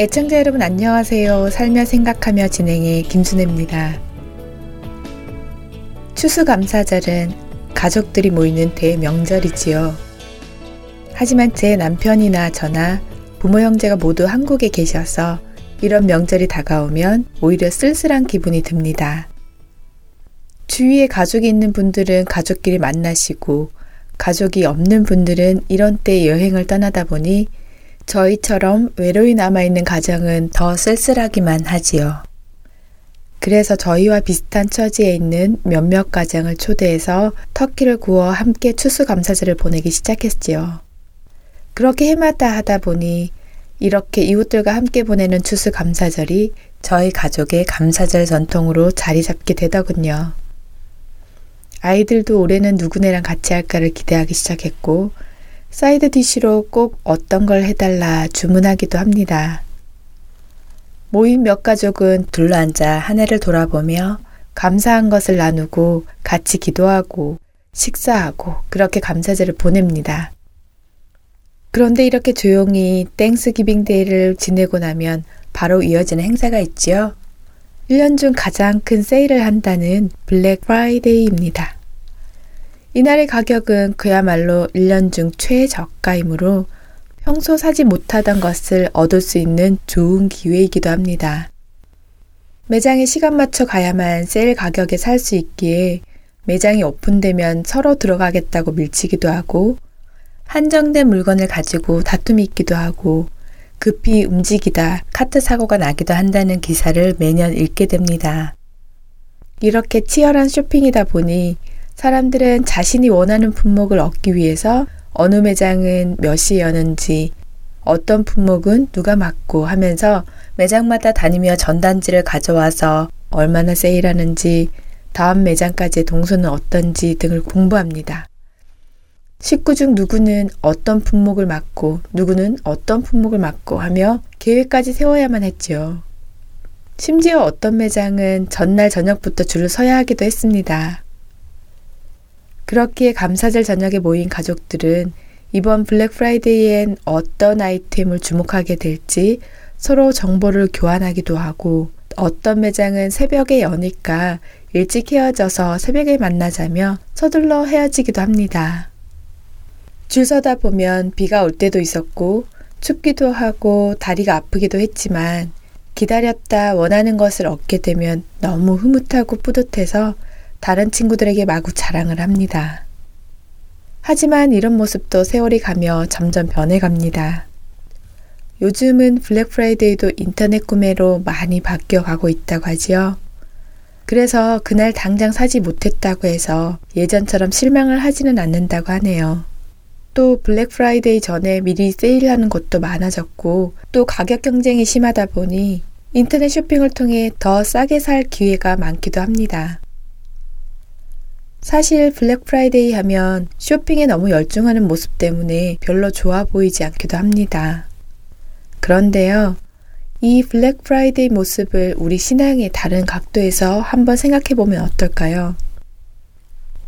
애청자 여러분 안녕하세요. 살며 생각하며 진행의 김순혜입니다. 추수감사절은 가족들이 모이는 대명절이지요. 하지만 제 남편이나 저나 부모 형제가 모두 한국에 계셔서 이런 명절이 다가오면 오히려 쓸쓸한 기분이 듭니다. 주위에 가족이 있는 분들은 가족끼리 만나시고 가족이 없는 분들은 이런 때 여행을 떠나다 보니 저희처럼 외로이 남아있는 가정은 더 쓸쓸하기만 하지요. 그래서 저희와 비슷한 처지에 있는 몇몇 가정을 초대해서 터키를 구워 함께 추수감사절을 보내기 시작했지요. 그렇게 해마다 하다 보니 이렇게 이웃들과 함께 보내는 추수감사절이 저희 가족의 감사절 전통으로 자리 잡게 되더군요. 아이들도 올해는 누구네랑 같이 할까를 기대하기 시작했고 side dish로 꼭 어떤 걸 해달라 주문하기도 합니다. 모인 몇 가족은 둘러앉아 한 해를 돌아보며 감사한 것을 나누고 같이 기도하고 식사하고 그렇게 감사제를 보냅니다. 그런데 이렇게 조용히 Thanksgiving Day를 지내고 나면 바로 이어지는 행사가 있지요. 1년 중 가장 큰 세일을 한다는 블랙 프라이데이입니다. 이날의 가격은 그야말로 1년 중 최저가이므로 평소 사지 못하던 것을 얻을 수 있는 좋은 기회이기도 합니다. 매장에 시간 맞춰 가야만 세일 가격에 살 수 있기에 매장이 오픈되면 서로 들어가겠다고 밀치기도 하고 한정된 물건을 가지고 다툼이 있기도 하고 급히 움직이다 카트 사고가 나기도 한다는 기사를 매년 읽게 됩니다. 이렇게 치열한 쇼핑이다 보니 사람들은 자신이 원하는 품목을 얻기 위해서 어느 매장은 몇 시에 여는지, 어떤 품목은 누가 맡고 하면서 매장마다 다니며 전단지를 가져와서 얼마나 세일하는지, 다음 매장까지의 동선은 어떤지 등을 공부합니다. 식구 중 누구는 어떤 품목을 맡고 누구는 어떤 품목을 맡고 하며 계획까지 세워야만 했지요. 심지어 어떤 매장은 전날 저녁부터 줄을 서야 하기도 했습니다. 그렇기에 감사절 저녁에 모인 가족들은 이번 블랙 프라이데이엔 어떤 아이템을 주목하게 될지 서로 정보를 교환하기도 하고 어떤 매장은 새벽에 여니까 일찍 헤어져서 새벽에 만나자며 서둘러 헤어지기도 합니다. 줄 서다 보면 비가 올 때도 있었고 춥기도 하고 다리가 아프기도 했지만 기다렸다 원하는 것을 얻게 되면 너무 흐뭇하고 뿌듯해서 다른 친구들에게 마구 자랑을 합니다. 하지만 이런 모습도 세월이 가며 점점 변해갑니다. 요즘은 블랙 프라이데이도 인터넷 구매로 많이 바뀌어 가고 있다고 하지요. 그래서 그날 당장 사지 못했다고 해서 예전처럼 실망을 하지는 않는다고 하네요. 또 블랙 프라이데이 전에 미리 세일하는 곳도 많아졌고 또 가격 경쟁이 심하다 보니 인터넷 쇼핑을 통해 더 싸게 살 기회가 많기도 합니다. 사실 블랙 프라이데이 하면 쇼핑에 너무 열중하는 모습 때문에 별로 좋아 보이지 않기도 합니다. 그런데요, 이 블랙 프라이데이 모습을 우리 신앙의 다른 각도에서 한번 생각해 보면 어떨까요?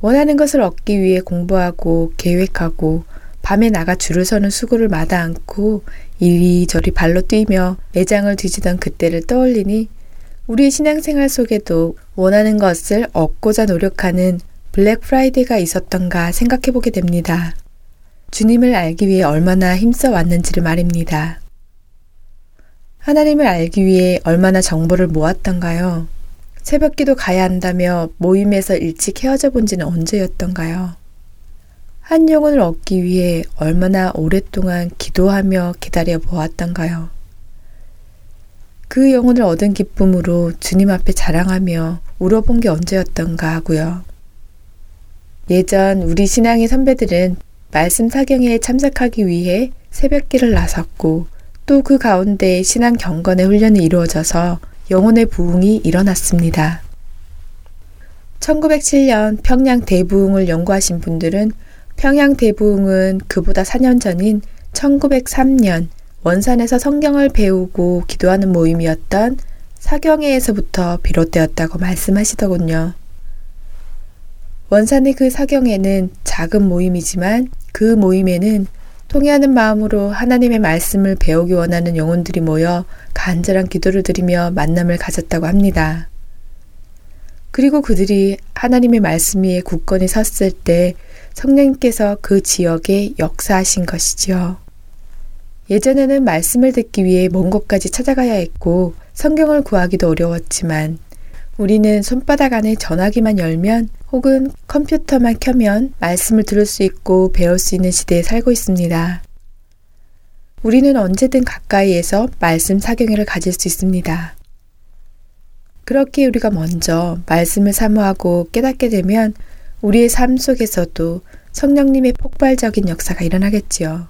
원하는 것을 얻기 위해 공부하고 계획하고 밤에 나가 줄을 서는 수고를 마다 않고 이리저리 발로 뛰며 매장을 뒤지던 그때를 떠올리니 우리의 신앙생활 속에도 원하는 것을 얻고자 노력하는 블랙 프라이데이가 있었던가 생각해 보게 됩니다. 주님을 알기 위해 얼마나 힘써 왔는지를 말입니다. 하나님을 알기 위해 얼마나 정보를 모았던가요? 새벽 기도 가야 한다며 모임에서 일찍 헤어져 본 지는 언제였던가요? 한 영혼을 얻기 위해 얼마나 오랫동안 기도하며 기다려 보았던가요? 그 영혼을 얻은 기쁨으로 주님 앞에 자랑하며 울어본 게 언제였던가 하고요. 예전 우리 신앙의 선배들은 말씀 사경에 참석하기 위해 새벽길을 나섰고 또 그 가운데 신앙 경건의 훈련이 이루어져서 영혼의 부흥이 일어났습니다. 1907년 평양 대부흥을 연구하신 분들은 평양 대부흥은 그보다 4년 전인 1903년 원산에서 성경을 배우고 기도하는 모임이었던 사경회에서부터 비롯되었다고 말씀하시더군요. 원산의 그 사경회는 작은 모임이지만 그 모임에는 통해하는 마음으로 하나님의 말씀을 배우기 원하는 영혼들이 모여 간절한 기도를 드리며 만남을 가졌다고 합니다. 그리고 그들이 하나님의 말씀 위에 굳건히 섰을 때 성령님께서 그 지역에 역사하신 것이지요. 예전에는 말씀을 듣기 위해 먼 곳까지 찾아가야 했고 성경을 구하기도 어려웠지만 우리는 손바닥 안에 전화기만 열면 혹은 컴퓨터만 켜면 말씀을 들을 수 있고 배울 수 있는 시대에 살고 있습니다. 우리는 언제든 가까이에서 말씀 사경회를 가질 수 있습니다. 그렇게 우리가 먼저 말씀을 사모하고 깨닫게 되면 우리의 삶 속에서도 성령님의 폭발적인 역사가 일어나겠지요.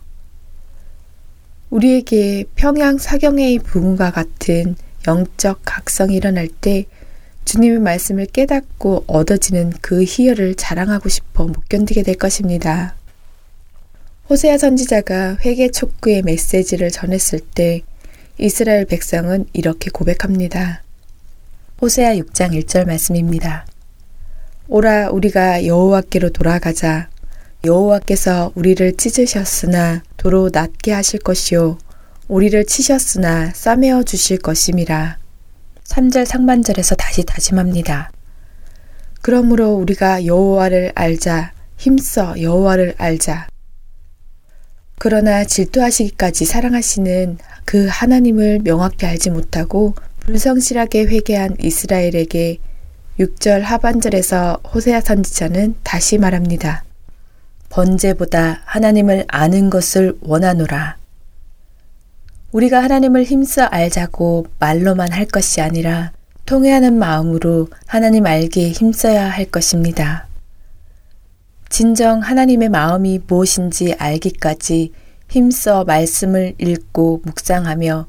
우리에게 평양 사경회의 부흥과 같은 영적 각성이 일어날 때 주님의 말씀을 깨닫고 얻어지는 그 희열을 자랑하고 싶어 못 견디게 될 것입니다. 호세아 선지자가 회개 촉구의 메시지를 전했을 때 이스라엘 백성은 이렇게 고백합니다. 호세아 6장 1절 말씀입니다. 오라 우리가 여호와께로 돌아가자. 여호와께서 우리를 찢으셨으나 도로 낫게 하실 것이요 우리를 치셨으나 싸매어 주실 것임이라. 3절 상반절에서 다시 다짐합니다. 그러므로 우리가 여호와를 알자 힘써 여호와를 알자. 그러나 질투하시기까지 사랑하시는 그 하나님을 명확히 알지 못하고 불성실하게 회개한 이스라엘에게 6절 하반절에서 호세아 선지자는 다시 말합니다. 번제보다 하나님을 아는 것을 원하노라. 우리가 하나님을 힘써 알자고 말로만 할 것이 아니라 통회하는 마음으로 하나님 알기에 힘써야 할 것입니다. 진정 하나님의 마음이 무엇인지 알기까지 힘써 말씀을 읽고 묵상하며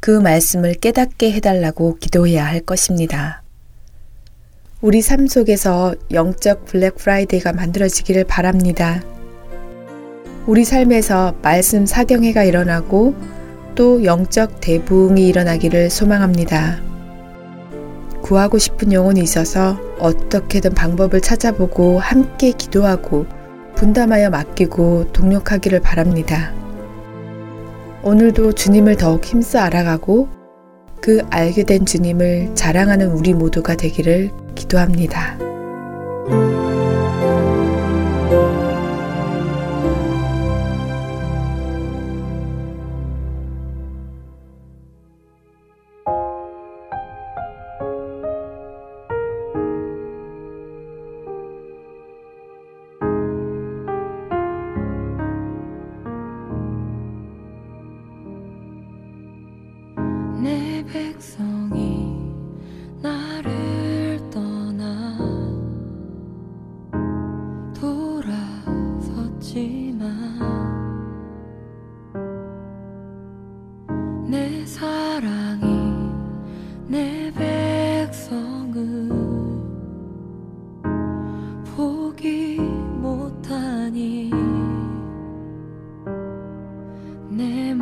그 말씀을 깨닫게 해달라고 기도해야 할 것입니다. 우리 삶 속에서 영적 블랙 프라이데이가 만들어지기를 바랍니다. 우리 삶에서 말씀 사경회가 일어나고 또 영적 대부흥이 일어나기를 소망합니다. 구하고 싶은 영혼이 있어서 어떻게든 방법을 찾아보고 함께 기도하고 분담하여 맡기고 동력하기를 바랍니다. 오늘도 주님을 더욱 힘써 알아가고 그 알게 된 주님을 자랑하는 우리 모두가 되기를 기도합니다. 사랑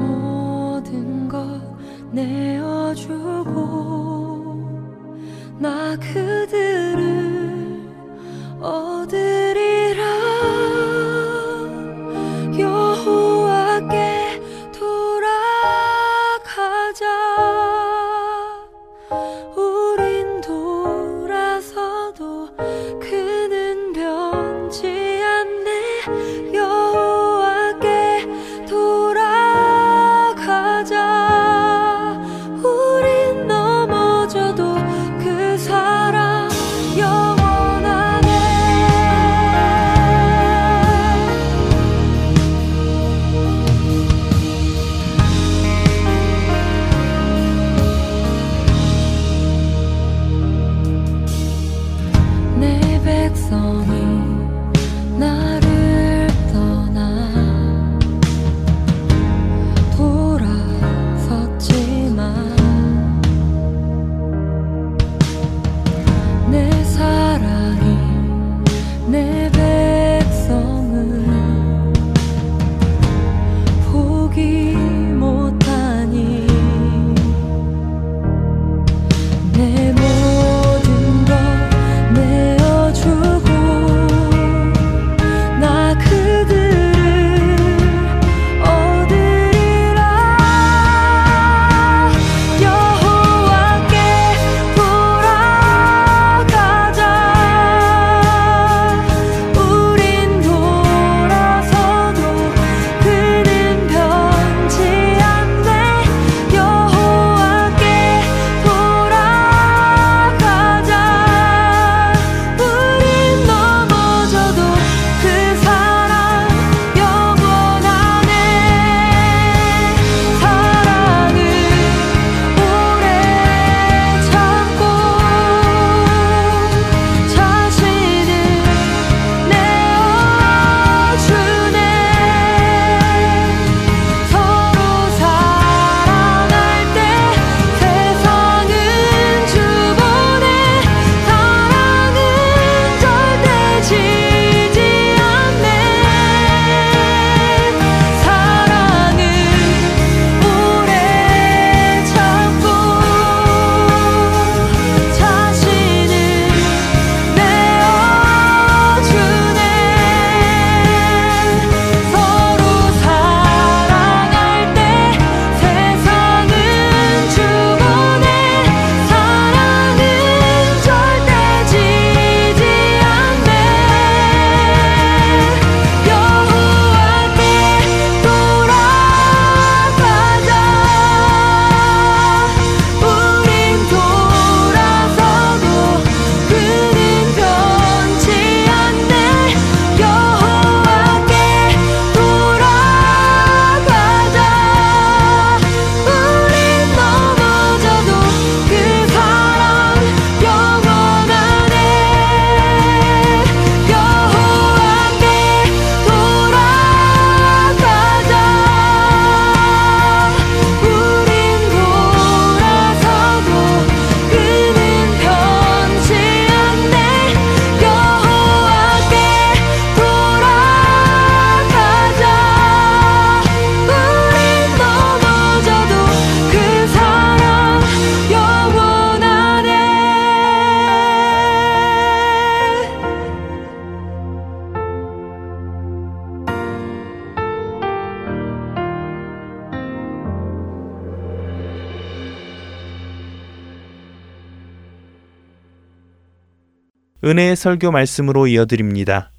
은혜의 설교 말씀으로 이어드립니다.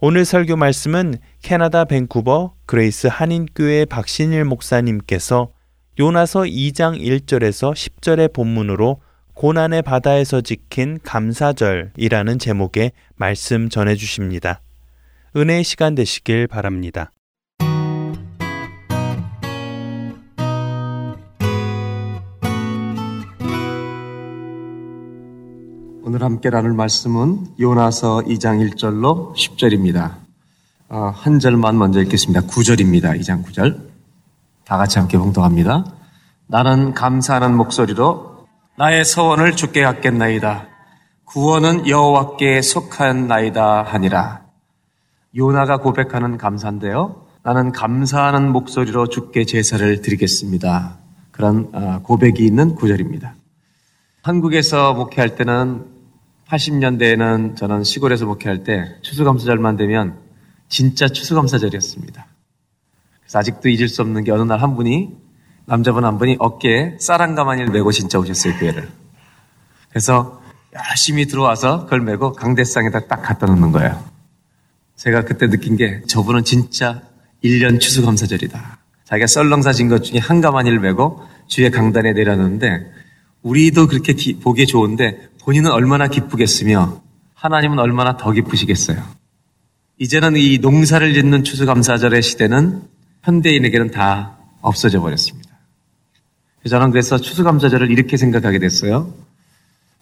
오늘 설교 말씀은 캐나다 밴쿠버 그레이스 한인교회 박신일 목사님께서 요나서 2장 1절에서 10절의 본문으로 고난의 바다에서 지킨 감사절이라는 제목의 말씀 전해 주십니다. 은혜의 시간 되시길 바랍니다. 오늘 함께 나눌 말씀은 요나서 2장 1절로 10절입니다. 어, 한 절만 먼저 읽겠습니다. 9절입니다. 2장 9절. 다 같이 함께 봉독합니다. 나는 감사하는 목소리로 나의 서원을 주께 갖겠나이다. 구원은 여호와께 속한 나이다 하니라. 요나가 고백하는 감사인데요. 나는 감사하는 목소리로 주께 제사를 드리겠습니다. 그런 아, 고백이 있는 구절입니다. 한국에서 목회할 때는 80년대에는 저는 시골에서 목회할 때 추수감사절만 되면 진짜 추수감사절이었습니다. 그래서 아직도 잊을 수 없는 게 어느 날 한 분이 남자분 한 분이 어깨에 쌀한 가마니를 메고 진짜 오셨어요, 교회를. 그래서 열심히 들어와서 그걸 메고 강대상에다 딱 갖다 놓는 거예요. 제가 그때 느낀 게 저분은 진짜 1년 추수감사절이다. 자기가 썰렁사 진 것 중에 한 가마니를 메고 주의 강단에 내려놓는데 우리도 그렇게 기, 보기 좋은데 본인은 얼마나 기쁘겠으며 하나님은 얼마나 더 기쁘시겠어요. 이제는 이 농사를 짓는 추수감사절의 시대는 현대인에게는 다 없어져 버렸습니다. 저는 그래서 추수감사절을 이렇게 생각하게 됐어요.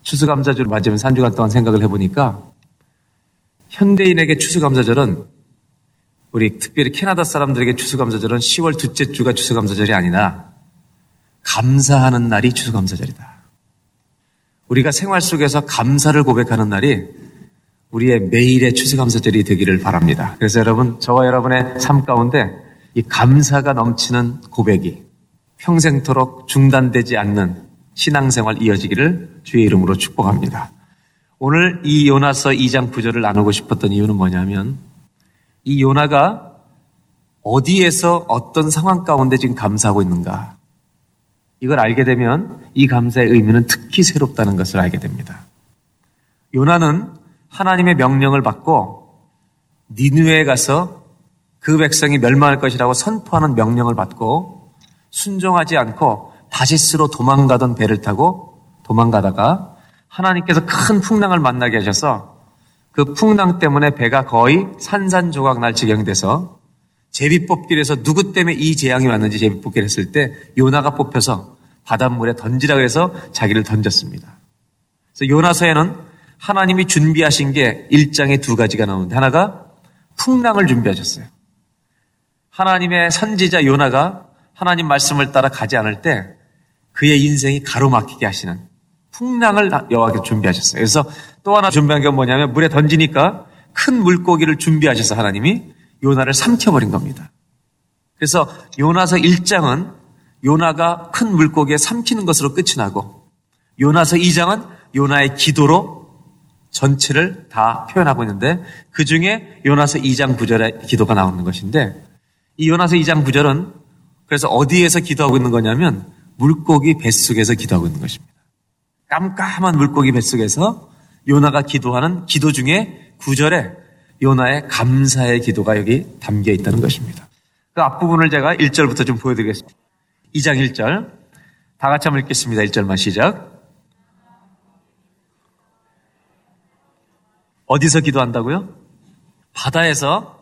추수감사절 맞으면 한 주간 동안 생각을 해보니까 현대인에게 추수감사절은 우리 특별히 캐나다 사람들에게 추수감사절은 10월 둘째 주가 추수감사절이 아니라 감사하는 날이 추수감사절이다. 우리가 생활 속에서 감사를 고백하는 날이 우리의 매일의 추수감사절이 되기를 바랍니다. 그래서 여러분, 저와 여러분의 삶 가운데 이 감사가 넘치는 고백이 평생토록 중단되지 않는 신앙생활 이어지기를 주의 이름으로 축복합니다. 오늘 이 요나서 2장 9절을 나누고 싶었던 이유는 뭐냐면 이 요나가 어디에서 어떤 상황 가운데 지금 감사하고 있는가. 이걸 알게 되면 이 감사의 의미는 특히 새롭다는 것을 알게 됩니다. 요나는 하나님의 명령을 받고 니누에 가서 그 백성이 멸망할 것이라고 선포하는 명령을 받고 순종하지 않고 다시스로 도망가던 배를 타고 도망가다가 하나님께서 큰 풍랑을 만나게 하셔서 그 풍랑 때문에 배가 거의 산산조각 날 지경이 돼서 제비뽑기를 서 누구 때문에 이 재앙이 왔는지 제비뽑기를 했을 때 요나가 뽑혀서 바닷물에 던지라 그래서 자기를 던졌습니다. 그래서 요나서에는 하나님이 준비하신 게 1장에 두 가지가 나오는데 하나가 풍랑을 준비하셨어요. 하나님의 선지자 요나가 하나님 말씀을 따라 가지 않을 때 그의 인생이 가로막히게 하시는 풍랑을 여호와께서 준비하셨어요. 그래서 또 하나 준비한 게 뭐냐면 물에 던지니까 큰 물고기를 준비하셔서 하나님이 요나를 삼켜버린 겁니다. 그래서 요나서 1장은 요나가 큰 물고기에 삼키는 것으로 끝이 나고 요나서 2장은 요나의 기도로 전체를 다 표현하고 있는데 그 중에 요나서 2장 9절의 기도가 나오는 것인데 이 요나서 2장 9절은 그래서 어디에서 기도하고 있는 거냐면 물고기 뱃속에서 기도하고 있는 것입니다. 깜깜한 물고기 뱃속에서 요나가 기도하는 기도 중에 구절에 요나의 감사의 기도가 여기 담겨 있다는 것입니다. 그 앞부분을 제가 1절부터 좀 보여드리겠습니다. 2장 1절. 다 같이 한번 읽겠습니다. 1절만 시작. 어디서 기도한다고요? 바다에서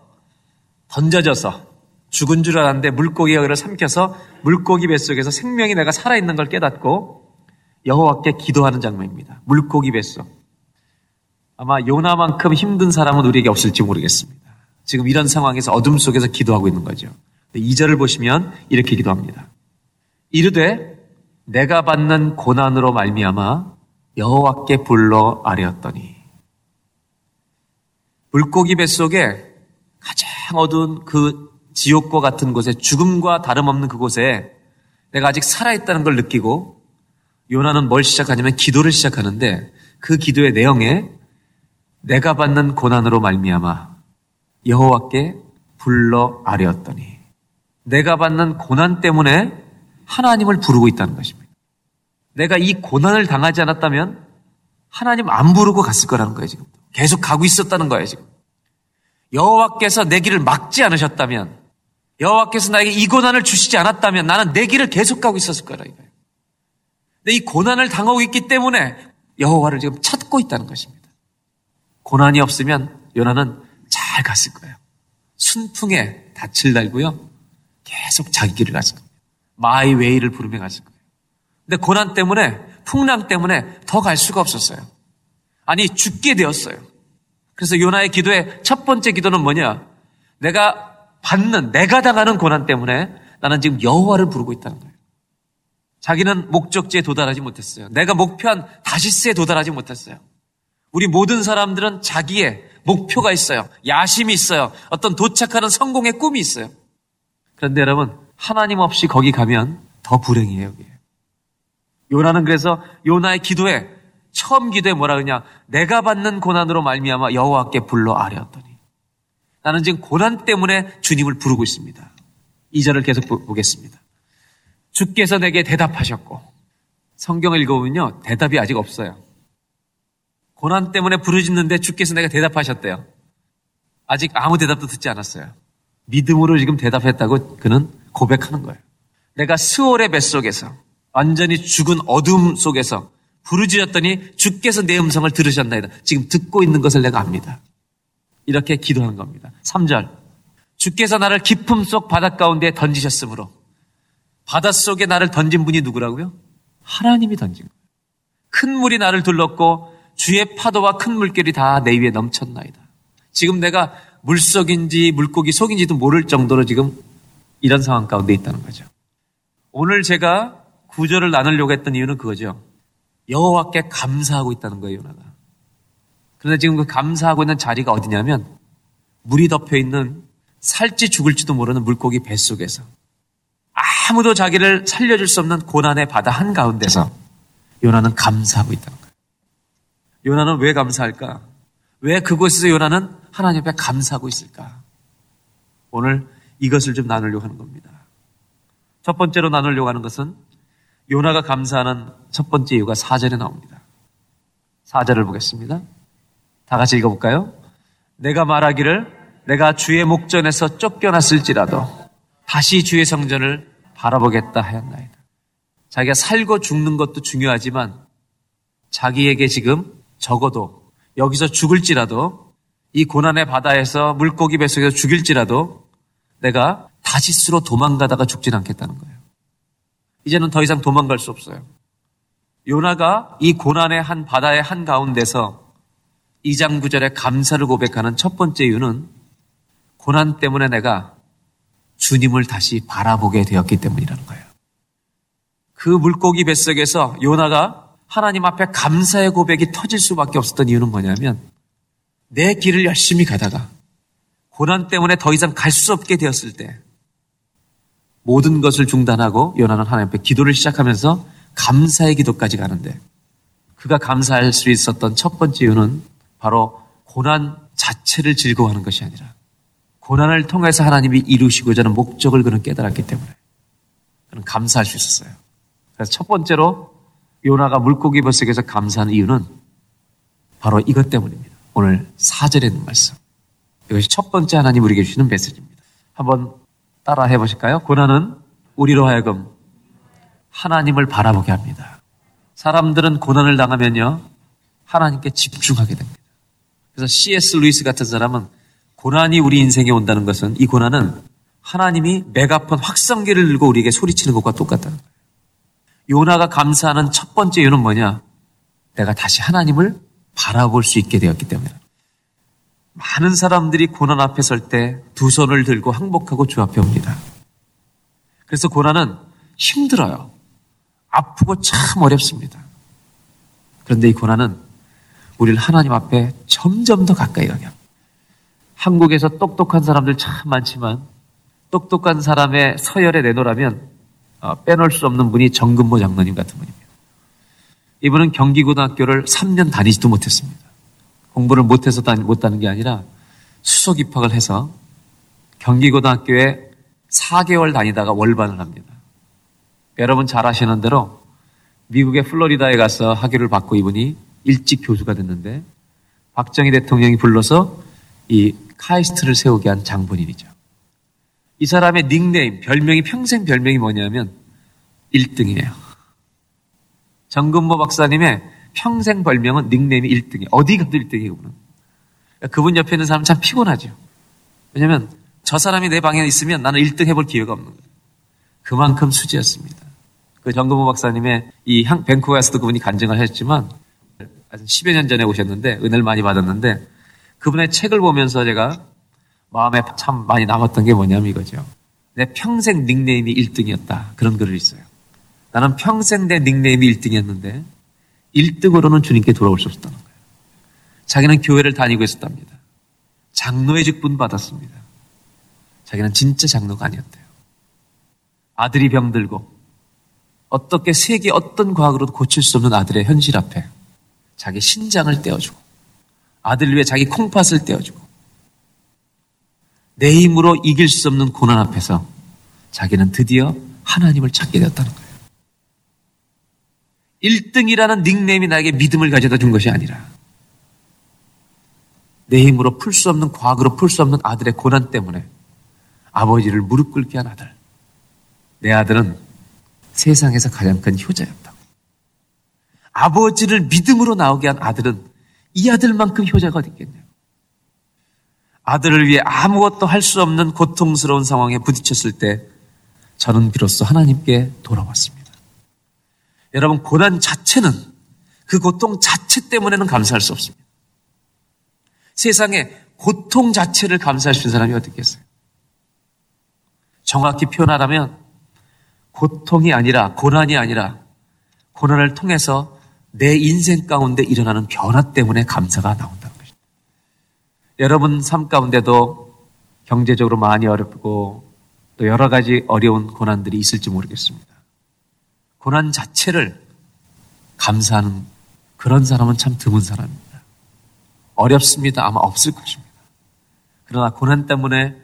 던져져서 죽은 줄 알았는데 물고기가 그를 삼켜서 물고기 뱃속에서 생명이 내가 살아있는 걸 깨닫고 여호와께 기도하는 장면입니다. 물고기 뱃속. 아마 요나만큼 힘든 사람은 우리에게 없을지 모르겠습니다. 지금 이런 상황에서 어둠 속에서 기도하고 있는 거죠. 2절을 보시면 이렇게 기도합니다. 이르되 내가 받는 고난으로 말미암아 여호와께 불러 아뢰었더니. 물고기 뱃속에 가장 어두운 그 지옥과 같은 곳에 죽음과 다름없는 그곳에 내가 아직 살아있다는 걸 느끼고 요나는 뭘 시작하냐면 기도를 시작하는데 그 기도의 내용에 내가 받는 고난으로 말미암아 여호와께 불러 아뢰었더니. 내가 받는 고난 때문에 하나님을 부르고 있다는 것입니다. 내가 이 고난을 당하지 않았다면 하나님 안 부르고 갔을 거라는 거예요, 지금. 계속 가고 있었다는 거예요, 지금. 여호와께서 내 길을 막지 않으셨다면, 여호와께서 나에게 이 고난을 주시지 않았다면 나는 내 길을 계속 가고 있었을 거라 이거예요. 근데 이 고난을 당하고 있기 때문에 여호와를 지금 찾고 있다는 것입니다. 고난이 없으면 요나는 잘 갔을 거예요. 순풍에 닻을 달고요. 계속 자기 길을 갔을 거예요. My Way를 부르며 갔을 거예요. 근데 고난 때문에 풍랑 때문에 더 갈 수가 없었어요. 아니 죽게 되었어요. 그래서 요나의 기도의 첫 번째 기도는 뭐냐? 내가 받는 내가 당하는 고난 때문에 나는 지금 여호와를 부르고 있다는 거예요. 자기는 목적지에 도달하지 못했어요. 내가 목표한 다시스에 도달하지 못했어요. 우리 모든 사람들은 자기의 목표가 있어요. 야심이 있어요. 어떤 도착하는 성공의 꿈이 있어요. 그런데 여러분, 하나님 없이 거기 가면 더 불행이에요, 여기. 요나는 그래서 요나의 기도에 처음 기도에 뭐라 그러냐? 내가 받는 고난으로 말미암아 여호와께 불러 아뢰었더니 나는 지금 고난 때문에 주님을 부르고 있습니다. 이 절을 계속 보겠습니다. 주께서 내게 대답하셨고 성경을 읽어보면요 대답이 아직 없어요. 고난 때문에 부르짖는데 주께서 내가 대답하셨대요. 아직 아무 대답도 듣지 않았어요. 믿음으로 지금 대답했다고 그는 고백하는 거예요. 내가 스월의 뱃속에서 완전히 죽은 어둠 속에서 부르짖었더니 주께서 내 음성을 들으셨나이다. 지금 듣고 있는 것을 내가 압니다. 이렇게 기도하는 겁니다. 3절. 주께서 나를 깊음 속 바닷 가운데 던지셨으므로 바닷속에 나를 던진 분이 누구라고요? 하나님이 던진 거예요. 큰 물이 나를 둘렀고 주의 파도와 큰 물결이 다 내 위에 넘쳤나이다. 지금 내가 물속인지 물고기 속인지도 모를 정도로 지금 이런 상황 가운데 있다는 거죠. 오늘 제가 구절을 나누려고 했던 이유는 그거죠. 여호와께 감사하고 있다는 거예요, 요나가. 그런데 지금 그 감사하고 있는 자리가 어디냐면 물이 덮여 있는 살지 죽을지도 모르는 물고기 뱃속에서 아무도 자기를 살려줄 수 없는 고난의 바다 한가운데서 요나는 감사하고 있다는 거예요. 요나는 왜 감사할까? 왜 그곳에서 요나는 하나님 앞에 감사하고 있을까? 오늘 이것을 좀 나누려고 하는 겁니다. 첫 번째로 나누려고 하는 것은 요나가 감사하는 첫 번째 이유가 사절에 나옵니다. 사절을 보겠습니다. 다 같이 읽어볼까요? 내가 말하기를 내가 주의 목전에서 쫓겨났을지라도 다시 주의 성전을 바라보겠다 하였나이다. 자기가 살고 죽는 것도 중요하지만 자기에게 지금 적어도 여기서 죽을지라도 이 고난의 바다에서 물고기 뱃속에서 죽일지라도 내가 다시스로 도망가다가 죽진 않겠다는 거예요. 이제는 더 이상 도망갈 수 없어요. 요나가 이 고난의 한 바다의 한 가운데서 2장 9절에 감사를 고백하는 첫 번째 이유는 고난 때문에 내가 주님을 다시 바라보게 되었기 때문이라는 거예요. 그 물고기 뱃속에서 요나가 하나님 앞에 감사의 고백이 터질 수밖에 없었던 이유는 뭐냐면 내 길을 열심히 가다가 고난 때문에 더 이상 갈 수 없게 되었을 때 모든 것을 중단하고 요나는 하나님 앞에 기도를 시작하면서 감사의 기도까지 가는데 그가 감사할 수 있었던 첫 번째 이유는 바로 고난 자체를 즐거워하는 것이 아니라 고난을 통해서 하나님이 이루시고자 하는 목적을 그는 깨달았기 때문에 그는 감사할 수 있었어요. 그래서 첫 번째로 요나가 물고기 뱃속에서 감사하는 이유는 바로 이것 때문입니다. 오늘 사절에 있는 말씀. 이것이 첫 번째 하나님 우리에게 주시는 메시지입니다. 한번 따라 해보실까요? 고난은 우리로 하여금 하나님을 바라보게 합니다. 사람들은 고난을 당하면요, 하나님께 집중하게 됩니다. 그래서 C.S. 루이스 같은 사람은 고난이 우리 인생에 온다는 것은 이 고난은 하나님이 메가폰 확성기를 들고 우리에게 소리치는 것과 똑같다는 거예요. 요나가 감사하는 첫 번째 이유는 뭐냐? 내가 다시 하나님을 바라볼 수 있게 되었기 때문에. 많은 사람들이 고난 앞에 설 때 두 손을 들고 항복하고 주 앞에 옵니다. 그래서 고난은 힘들어요. 아프고 참 어렵습니다. 그런데 이 고난은 우리를 하나님 앞에 점점 더 가까이 가게 합니다. 한국에서 똑똑한 사람들 참 많지만 똑똑한 사람의 서열에 내놓으라면 어, 빼놓을 수 없는 분이 정근모 장로님 같은 분입니다. 이분은 경기고등학교를 3년 다니지도 못했습니다. 공부를 못해서 못 다는 게 아니라 수석 입학을 해서 경기고등학교에 4개월 다니다가 월반을 합니다. 여러분 잘 아시는 대로 미국의 플로리다에 가서 학위를 받고 이분이 일찍 교수가 됐는데 박정희 대통령이 불러서 이 카이스트를 세우게 한 장본인이죠. 이 사람의 닉네임, 별명이 평생 별명이 뭐냐면 1등이에요. 정근모 박사님의 평생 별명은 닉네임이 1등이에요. 어디 가도 1등이에요, 그분. 그분 옆에 있는 사람 참 피곤하죠. 왜냐면 저 사람이 내 방에 있으면 나는 1등 해볼 기회가 없는 거예요. 그만큼 수지였습니다. 그 정근모 박사님의 이 향, 밴쿠버에서도 그분이 간증을 하셨지만 10여 년 전에 오셨는데 은혜를 많이 받았는데 그분의 책을 보면서 제가 마음에 참 많이 남았던 게 뭐냐면 이거죠. 내 평생 닉네임이 1등이었다. 그런 글을 있어요. 나는 평생 내 닉네임이 1등이었는데 1등으로는 주님께 돌아올 수 없었다는 거예요. 자기는 교회를 다니고 있었답니다. 장로의 직분 받았습니다. 자기는 진짜 장로가 아니었대요. 아들이 병들고 어떻게 세계 어떤 과학으로도 고칠 수 없는 아들의 현실 앞에 자기 신장을 떼어주고 아들 위해 자기 콩팥을 떼어주고 내 힘으로 이길 수 없는 고난 앞에서 자기는 드디어 하나님을 찾게 되었다는 거예요. 1등이라는 닉네임이 나에게 믿음을 가져다 준 것이 아니라 내 힘으로 풀 수 없는 과학으로 풀 수 없는 아들의 고난 때문에 아버지를 무릎 꿇게 한 아들. 내 아들은 세상에서 가장 큰 효자였다. 아버지를 믿음으로 나오게 한 아들은 이 아들만큼 효자가 있겠냐. 아들을 위해 아무것도 할 수 없는 고통스러운 상황에 부딪혔을 때 저는 비로소 하나님께 돌아왔습니다. 여러분, 고난 자체는 그 고통 자체 때문에는 감사할 수 없습니다. 세상에 고통 자체를 감사할 수 있는 사람이 어디 있겠어요? 정확히 표현하라면 고통이 아니라 고난이 아니라 고난을 통해서 내 인생 가운데 일어나는 변화 때문에 감사가 나온다는 것입니다. 여러분 삶 가운데도 경제적으로 많이 어렵고 또 여러 가지 어려운 고난들이 있을지 모르겠습니다. 고난 자체를 감사하는 그런 사람은 참 드문 사람입니다. 어렵습니다. 아마 없을 것입니다. 그러나 고난 때문에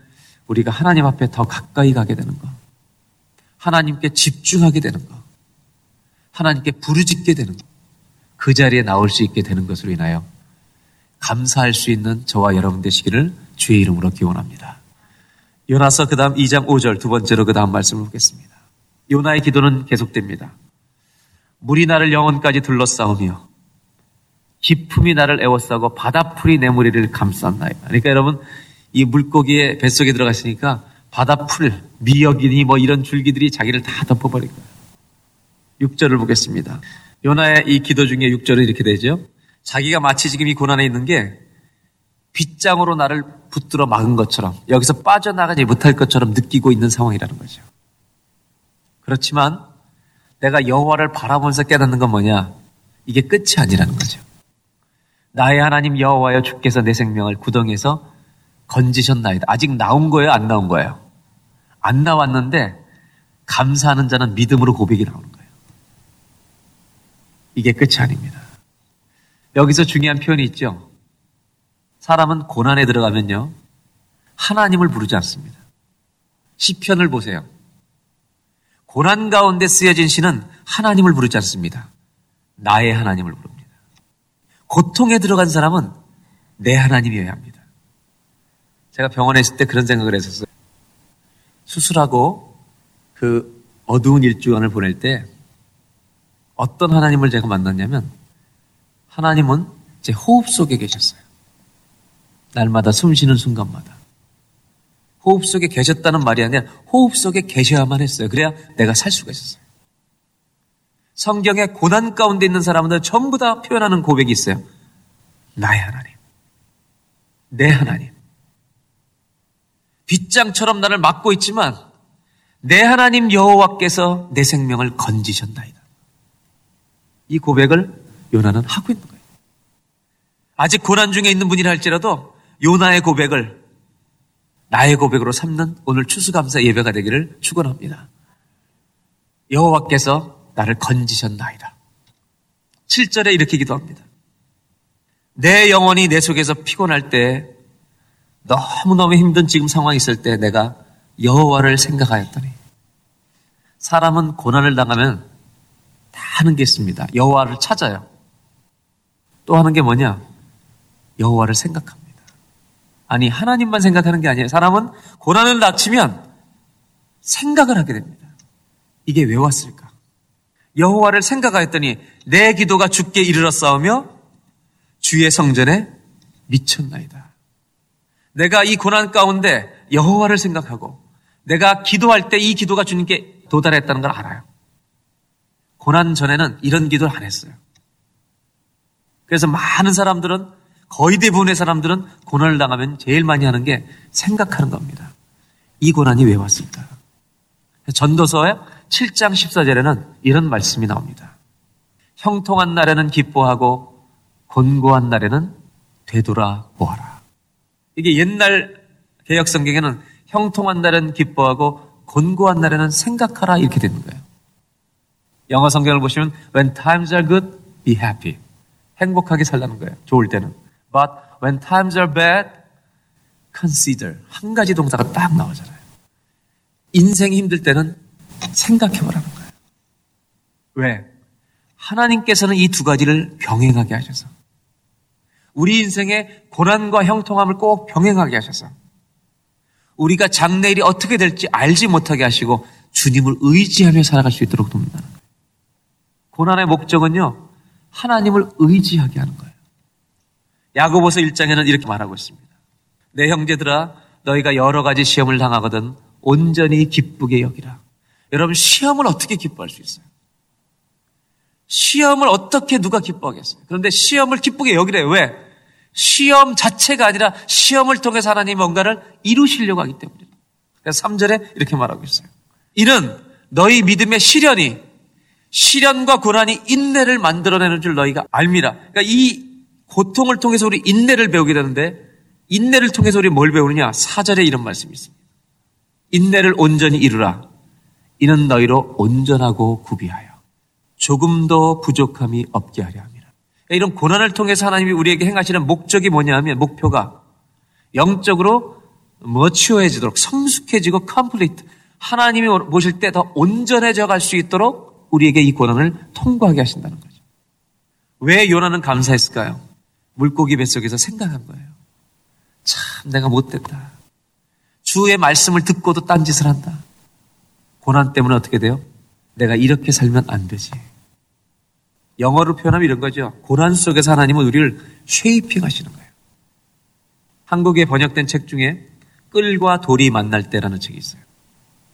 우리가 하나님 앞에 더 가까이 가게 되는 것, 하나님께 집중하게 되는 것, 하나님께 부르짖게 되는 것, 그 자리에 나올 수 있게 되는 것으로 인하여 감사할 수 있는 저와 여러분 되시기를 주의 이름으로 기원합니다. 요나서 그 다음 2장 5절 두 번째로 그 다음 말씀을 보겠습니다. 요나의 기도는 계속됩니다. 물이 나를 영혼까지 둘러싸우며 기품이 나를 애워싸고 바다풀이 내 무리를 감쌌나요. 그러니까 여러분 이 물고기의 뱃속에 들어가시니까 바다풀, 미역이니 뭐 이런 줄기들이 자기를 다 덮어버릴 거예요. 6절을 보겠습니다. 요나의 이 기도 중에 6절은 이렇게 되죠. 자기가 마치 지금 이 고난에 있는 게 빗장으로 나를 붙들어 막은 것처럼 여기서 빠져나가지 못할 것처럼 느끼고 있는 상황이라는 거죠. 그렇지만 내가 여호와를 바라보면서 깨닫는 건 뭐냐? 이게 끝이 아니라는 거죠. 나의 하나님 여호와여 주께서 내 생명을 구덩이에서 건지셨나이다. 아직 나온 거예요? 안 나온 거예요? 안 나왔는데 감사하는 자는 믿음으로 고백이 나오는 거예요. 이게 끝이 아닙니다. 여기서 중요한 표현이 있죠. 사람은 고난에 들어가면요. 하나님을 부르지 않습니다. 시편을 보세요. 고난 가운데 쓰여진 시는 하나님을 부르지 않습니다. 나의 하나님을 부릅니다. 고통에 들어간 사람은 내 하나님이어야 합니다. 제가 병원에 있을 때 그런 생각을 했었어요. 수술하고 그 어두운 일주간을 보낼 때 어떤 하나님을 제가 만났냐면 하나님은 제 호흡 속에 계셨어요. 날마다 숨 쉬는 순간마다. 호흡 속에 계셨다는 말이 아니라 호흡 속에 계셔야만 했어요. 그래야 내가 살 수가 있었어요. 성경에 고난 가운데 있는 사람들 전부 다 표현하는 고백이 있어요. 나의 하나님. 내 하나님. 빗장처럼 나를 막고 있지만 내 하나님 여호와께서 내 생명을 건지셨나이다. 이 고백을 요나는 하고 있는 거예요. 아직 고난 중에 있는 분이라 할지라도 요나의 고백을 나의 고백으로 삼는 오늘 추수감사 예배가 되기를 축원합니다. 여호와께서 나를 건지셨나이다. 7절에 이렇게 기도합니다. 내 영혼이 내 속에서 피곤할 때 너무너무 힘든 지금 상황이 있을 때 내가 여호와를 생각하였더니 사람은 고난을 당하면 다 하는 게 있습니다. 여호와를 찾아요. 또 하는 게 뭐냐? 여호와를 생각합니다. 아니 하나님만 생각하는 게 아니에요. 사람은 고난을 닥치면 생각을 하게 됩니다. 이게 왜 왔을까? 여호와를 생각하였더니 내 기도가 죽게 이르렀사오며 주의 성전에 미쳤나이다. 내가 이 고난 가운데 여호와를 생각하고 내가 기도할 때 이 기도가 주님께 도달했다는 걸 알아요. 고난 전에는 이런 기도를 안 했어요. 그래서 많은 사람들은 거의 대부분의 사람들은 고난을 당하면 제일 많이 하는 게 생각하는 겁니다. 이 고난이 왜 왔을까? 전도서의 7장 14절에는 이런 말씀이 나옵니다. 형통한 날에는 기뻐하고 곤고한 날에는 되돌아 보아라. 이게 옛날 개혁 성경에는 형통한 날은 기뻐하고 곤고한 날에는 생각하라 이렇게 되는 거예요. 영어 성경을 보시면 when times are good, be happy. 행복하게 살라는 거예요. 좋을 때는. But when times are bad, consider. 한 가지 동사가 딱 나오잖아요. 인생이 힘들 때는 생각해 보라는 거예요. 왜? 하나님께서는 이 두 가지를 병행하게 하셔서 우리 인생의 고난과 형통함을 꼭 병행하게 하셔서 우리가 장래일이 어떻게 될지 알지 못하게 하시고 주님을 의지하며 살아갈 수 있도록 돕는다는 거예요. 고난의 목적은요, 하나님을 의지하게 하는 거예요. 야고보서 1장에는 이렇게 말하고 있습니다. 내 형제들아, 너희가 여러 가지 시험을 당하거든 온전히 기쁘게 여기라. 여러분, 시험을 어떻게 기뻐할 수 있어요? 시험을 어떻게 누가 기뻐하겠어요? 그런데 시험을 기쁘게 여기래요. 왜? 시험 자체가 아니라 시험을 통해서 하나님이 뭔가를 이루시려고 하기 때문입니다. 그래서 3절에 이렇게 말하고 있어요. 이는 너희 믿음의 시련이 시련과 고난이 인내를 만들어내는 줄 너희가 알미라. 그러니까 이 고통을 통해서 우리 인내를 배우게 되는데 인내를 통해서 우리 뭘 배우느냐? 4절에 이런 말씀이 있습니다. 인내를 온전히 이루라. 이는 너희로 온전하고 구비하여 조금도 부족함이 없게 하려 합니다. 이런 고난을 통해서 하나님이 우리에게 행하시는 목적이 뭐냐면 목표가 영적으로 mature해지도록 성숙해지고 complete 하나님이 보실 때 더 온전해져 갈 수 있도록 우리에게 이 고난을 통과하게 하신다는 거죠. 왜 요나는 감사했을까요? 물고기 뱃속에서 생각한 거예요. 참 내가 못됐다. 주의 말씀을 듣고도 딴짓을 한다. 고난 때문에 어떻게 돼요? 내가 이렇게 살면 안 되지. 영어로 표현하면 이런 거죠. 고난 속에서 하나님은 우리를 쉐이핑 하시는 거예요. 한국에 번역된 책 중에 끌과 돌이 만날 때라는 책이 있어요.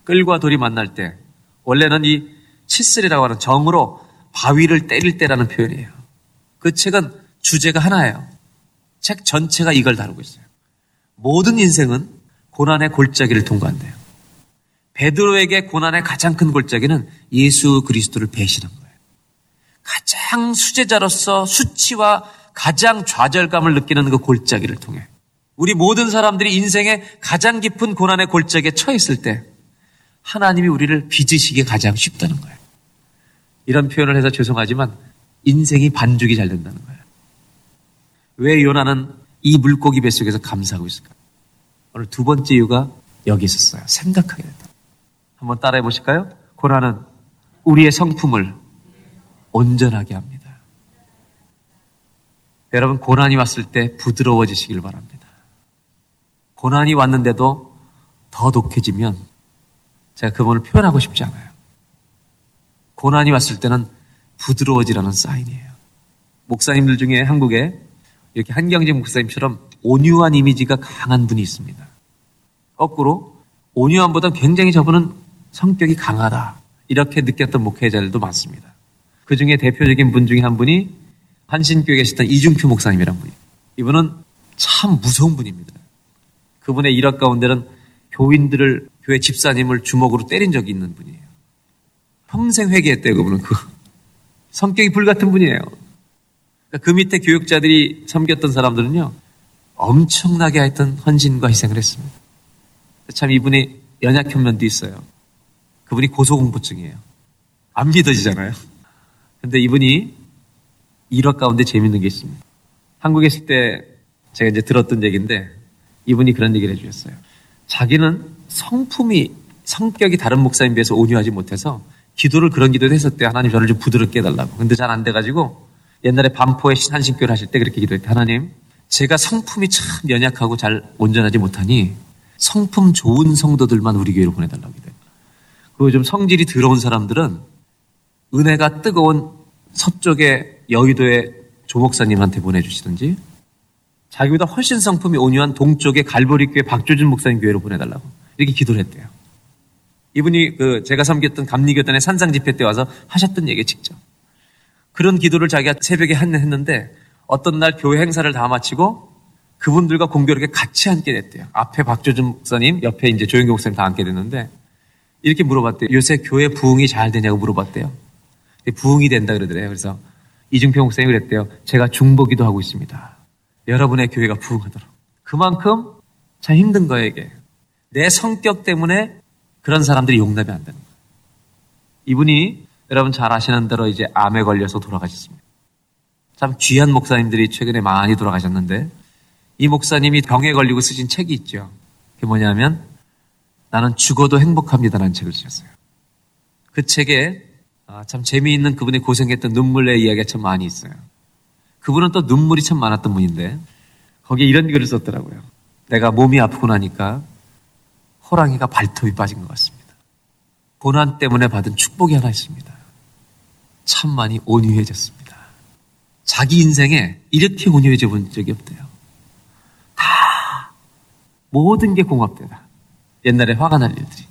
끌과 돌이 만날 때 원래는 이 치슬이라고 하는 정으로 바위를 때릴 때라는 표현이에요. 그 책은 주제가 하나예요. 책 전체가 이걸 다루고 있어요. 모든 인생은 고난의 골짜기를 통과한대요. 베드로에게 고난의 가장 큰 골짜기는 예수 그리스도를 배신한 거예요. 가장 수제자로서 수치와 가장 좌절감을 느끼는 그 골짜기를 통해 우리 모든 사람들이 인생의 가장 깊은 고난의 골짜기에 처했을 때 하나님이 우리를 빚으시기에 가장 쉽다는 거예요. 이런 표현을 해서 죄송하지만 인생이 반죽이 잘 된다는 거예요. 왜 요나는 이 물고기 뱃속에서 감사하고 있을까? 오늘 두 번째 이유가 여기 있었어요. 생각하게 됐다. 한번 따라해 보실까요? 고난은 우리의 성품을 온전하게 합니다. 여러분, 고난이 왔을 때 부드러워지시길 바랍니다. 고난이 왔는데도 더 독해지면 제가 그분을 표현하고 싶지 않아요. 고난이 왔을 때는 부드러워지라는 사인이에요. 목사님들 중에 한국에 이렇게 한경재 목사님처럼 온유한 이미지가 강한 분이 있습니다. 거꾸로 온유함보다 굉장히 저분은 성격이 강하다. 이렇게 느꼈던 목회자들도 많습니다. 그 중에 대표적인 분 중에 한 분이 한신교에 계시던 이중표 목사님이란 분이. 이분은 참 무서운 분입니다. 그분의 일학 가운데는 교인들을, 교회 집사님을 주먹으로 때린 적이 있는 분이에요. 평생 회개했대요, 그분은. 그 성격이 불같은 분이에요. 그러니까 그 밑에 교육자들이 섬겼던 사람들은요, 엄청나게 하여튼 헌신과 희생을 했습니다. 참 이분이 연약한 면도 있어요. 그분이 고소공포증이에요. 안 믿어지잖아요. 근데 이분이 일화 가운데 재밌는 게 있습니다. 한국에 있을 때 제가 이제 들었던 얘기인데 이분이 그런 얘기를 해주셨어요. 자기는 성품이 성격이 다른 목사님 비해서 온유하지 못해서 기도를 그런 기도를 했었대. 하나님 저를 좀 부드럽게 해달라고. 근데 잘 안 돼가지고 옛날에 반포에 신한신교를 하실 때 그렇게 기도했대. 하나님 제가 성품이 참 연약하고 잘 온전하지 못하니 성품 좋은 성도들만 우리 교회로 보내달라고 해요. 그리고 좀 성질이 더러운 사람들은 은혜가 뜨거운 서쪽의 여의도의 조목사님한테 보내주시든지 자기보다 훨씬 성품이 온유한 동쪽의 갈보리교회 박조준 목사님 교회로 보내달라고 이렇게 기도를 했대요. 이분이 그 제가 섬겼던 감리교단의 산상 집회 때 와서 하셨던 얘기 직접. 그런 기도를 자기가 새벽에 했는데 어떤 날 교회 행사를 다 마치고 그분들과 공교롭게 같이 앉게 됐대요. 앞에 박조준 목사님, 옆에 이제 조영교 목사님 다 앉게 됐는데 이렇게 물어봤대요. 요새 교회 부흥이 잘 되냐고 물어봤대요. 부흥이 된다 그러더래요. 그래서 이중평 목사님이 그랬대요. 제가 중보기도 하고 있습니다. 여러분의 교회가 부흥하도록. 그만큼 참 힘든 이게. 내 성격 때문에 그런 사람들이 용납이 안 되는 거예요. 이분이 여러분 잘 아시는 대로 이제 암에 걸려서 돌아가셨습니다. 참 귀한 목사님들이 최근에 많이 돌아가셨는데 이 목사님이 병에 걸리고 쓰신 책이 있죠. 그게 뭐냐면 나는 죽어도 행복합니다라는 책을 쓰셨어요. 그 책에 아, 참 재미있는 그분이 고생했던 눈물의 이야기가 참 많이 있어요. 그분은 또 눈물이 참 많았던 분인데 거기에 이런 글을 썼더라고요. 내가 몸이 아프고 나니까 호랑이가 발톱이 빠진 것 같습니다. 고난 때문에 받은 축복이 하나 있습니다. 참 많이 온유해졌습니다. 자기 인생에 이렇게 온유해져 본 적이 없대요. 다 모든 게 공업되다. 옛날에 화가 날 일들이.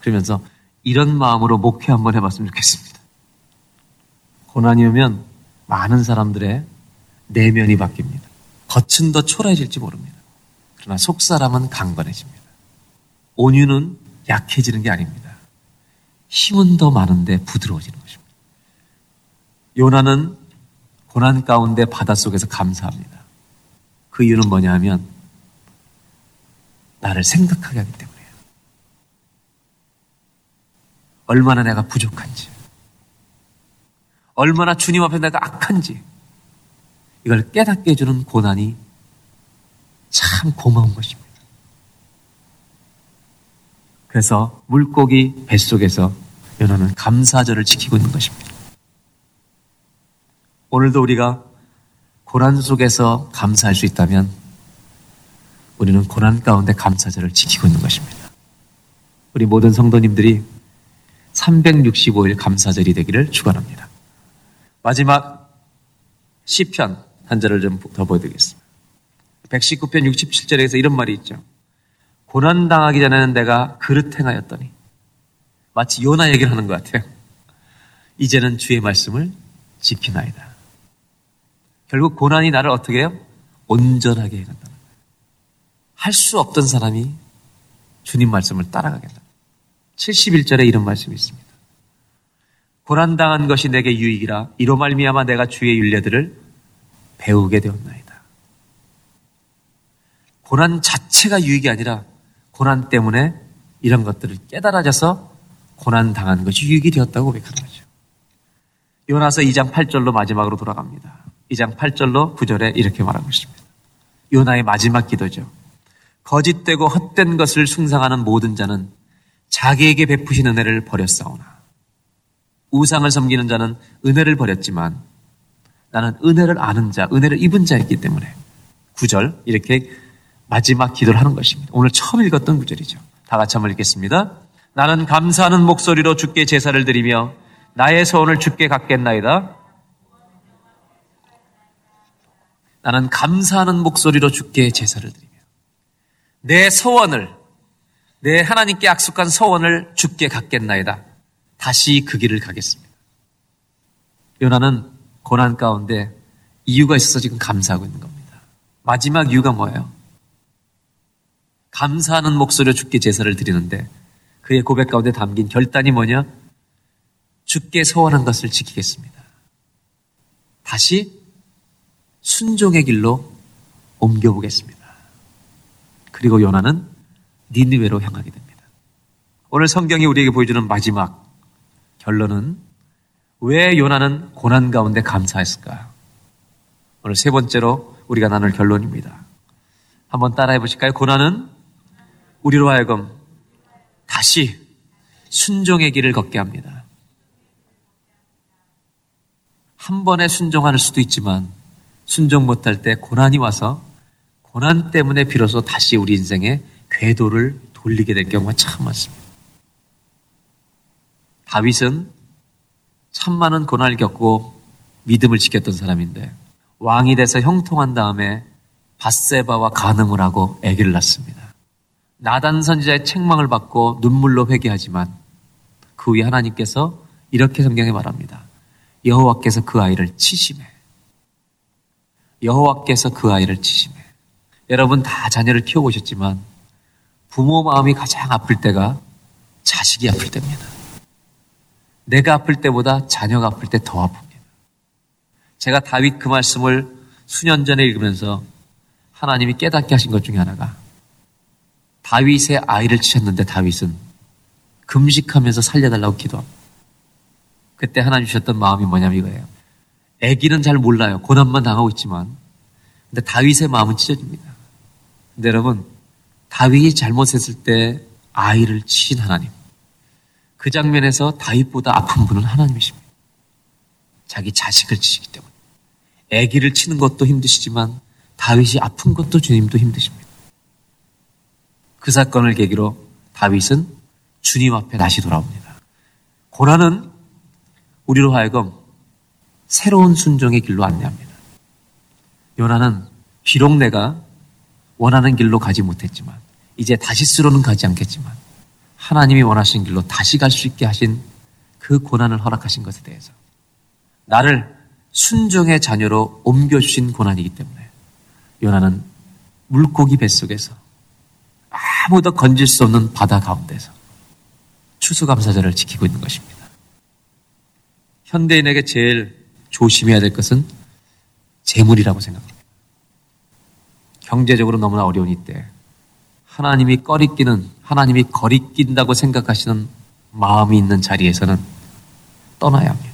그러면서 이런 마음으로 목회 한번 해봤으면 좋겠습니다. 고난이 오면 많은 사람들의 내면이 바뀝니다. 겉은 더 초라해질지 모릅니다. 그러나 속 사람은 강건해집니다. 온유는 약해지는 게 아닙니다. 힘은 더 많은데 부드러워지는 것입니다. 요나는 고난 가운데 바닷속에서 감사합니다. 그 이유는 뭐냐 하면 나를 생각하게 하기 때문이에요. 얼마나 내가 부족한지, 얼마나 주님 앞에 내가 악한지, 이걸 깨닫게 해주는 고난이 참 고마운 것입니다. 그래서 물고기 뱃속에서 연하는 감사절을 지키고 있는 것입니다. 오늘도 우리가 고난 속에서 감사할 수 있다면 우리는 고난 가운데 감사절을 지키고 있는 것입니다. 우리 모든 성도님들이 365일 감사절이 되기를 축원합니다. 마지막 시편 한 절을 좀 더 보여드리겠습니다. 119편 67절에서 이런 말이 있죠. 고난 당하기 전에는 내가 그릇 행하였더니 마치 요나 얘기를 하는 것 같아요. 이제는 주의 말씀을 지키나이다. 결국 고난이 나를 어떻게 해요? 온전하게 해간다. 할 수 없던 사람이 주님 말씀을 따라가겠다. 71절에 이런 말씀이 있습니다. 고난당한 것이 내게 유익이라 이로 말미암아 내가 주의 윤례들을 배우게 되었나이다. 고난 자체가 유익이 아니라 고난 때문에 이런 것들을 깨달아져서 고난 당한 것이 유익이 되었다고 고백하는 거죠. 요나서 2장 8절로 마지막으로 돌아갑니다. 2장 8절로 9절에 이렇게 말하고 있습니다. 요나의 마지막 기도죠. 거짓되고 헛된 것을 숭상하는 모든 자는 자기에게 베푸신 은혜를 버렸사오나 우상을 섬기는 자는 은혜를 버렸지만 나는 은혜를 아는 자, 은혜를 입은 자였기 때문에 구절 이렇게 마지막 기도를 하는 것입니다. 오늘 처음 읽었던 구절이죠. 다 같이 한번 읽겠습니다. 나는 감사하는 목소리로 주께 제사를 드리며 나의 소원을 주께 갖겠나이다. 나는 감사하는 목소리로 주께 제사를 드리며 내 소원을 내 하나님께 약속한 소원을 주께 갖겠나이다. 다시 그 길을 가겠습니다. 요나는 고난 가운데 이유가 있어서 지금 감사하고 있는 겁니다. 마지막 이유가 뭐예요? 감사하는 목소리로 주께 제사를 드리는데 그의 고백 가운데 담긴 결단이 뭐냐? 주께 소원한 것을 지키겠습니다. 다시 순종의 길로 옮겨보겠습니다. 그리고 요나는 니느웨로 향하게 됩니다. 오늘 성경이 우리에게 보여주는 마지막 결론은 왜 요나는 고난 가운데 감사했을까? 오늘 세 번째로 우리가 나눌 결론입니다. 한번 따라해 보실까요? 고난은 우리로 하여금 다시 순종의 길을 걷게 합니다. 한 번에 순종할 수도 있지만 순종 못할 때 고난이 와서 고난 때문에 비로소 다시 우리 인생에 궤도를 돌리게 될 경우가 참 많습니다. 다윗은 참 많은 고난을 겪고 믿음을 지켰던 사람인데 왕이 돼서 형통한 다음에 바세바와 간음을 하고 아기를 낳습니다. 나단 선지자의 책망을 받고 눈물로 회개하지만 그 후에 하나님께서 이렇게 성경에 말합니다. 여호와께서 그 아이를 치심해. 여호와께서 그 아이를 치심해. 여러분 다 자녀를 키워보셨지만 부모 마음이 가장 아플 때가 자식이 아플 때입니다. 내가 아플 때보다 자녀가 아플 때 더 아픕니다. 제가 다윗 그 말씀을 수년 전에 읽으면서 하나님이 깨닫게 하신 것 중에 하나가 다윗의 아이를 치셨는데 다윗은 금식하면서 살려달라고 기도합니다. 그때 하나님 주셨던 마음이 뭐냐면 이거예요. 아기는 잘 몰라요. 고난만 당하고 있지만. 근데 다윗의 마음은 찢어집니다. 근데 여러분, 다윗이 잘못했을 때 아이를 치신 하나님. 그 장면에서 다윗보다 아픈 분은 하나님이십니다. 자기 자식을 치시기 때문에. 아기를 치는 것도 힘드시지만 다윗이 아픈 것도 주님도 힘드십니다. 그 사건을 계기로 다윗은 주님 앞에 다시 돌아옵니다. 고난은 우리로 하여금 새로운 순종의 길로 안내합니다. 요나는 비록 내가 원하는 길로 가지 못했지만 이제 다시스로는 가지 않겠지만 하나님이 원하신 길로 다시 갈 수 있게 하신 그 고난을 허락하신 것에 대해서 나를 순종의 자녀로 옮겨주신 고난이기 때문에 요나는 물고기 뱃속에서 아무도 건질 수 없는 바다 가운데서 추수감사절을 지키고 있는 것입니다. 현대인에게 제일 조심해야 될 것은 재물이라고 생각합니다. 경제적으로 너무나 어려운 이때 하나님이 꺼리끼는 하나님이 거리낀다고 생각하시는 마음이 있는 자리에서는 떠나야 합니다.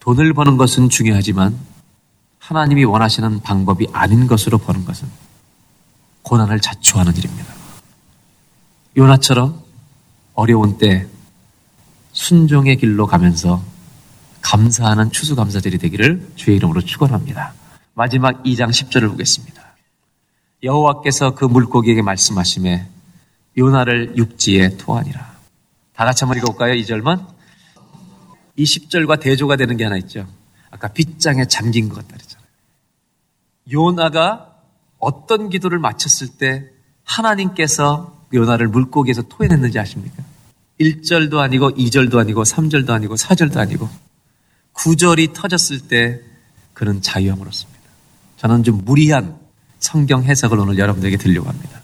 돈을 버는 것은 중요하지만 하나님이 원하시는 방법이 아닌 것으로 버는 것은 고난을 자초하는 일입니다. 요나처럼 어려운 때 순종의 길로 가면서 감사하는 추수감사절이 되기를 주의 이름으로 축원합니다. 마지막 2장 10절을 보겠습니다. 여호와께서 그 물고기에게 말씀하심에 요나를 육지에 토하니라. 다 같이 한번 읽어볼까요? 2절만. 이 10절과 대조가 되는 게 하나 있죠. 아까 빗장에 잠긴 것 같다 그랬잖아요. 요나가 어떤 기도를 마쳤을 때 하나님께서 요나를 물고기에서 토해냈는지 아십니까? 1절도 아니고 2절도 아니고 3절도 아니고 4절도 아니고 9절이 터졌을 때 그는 자유함을 얻습니다. 저는 좀 무리한 성경 해석을 오늘 여러분들에게 들려고 합니다.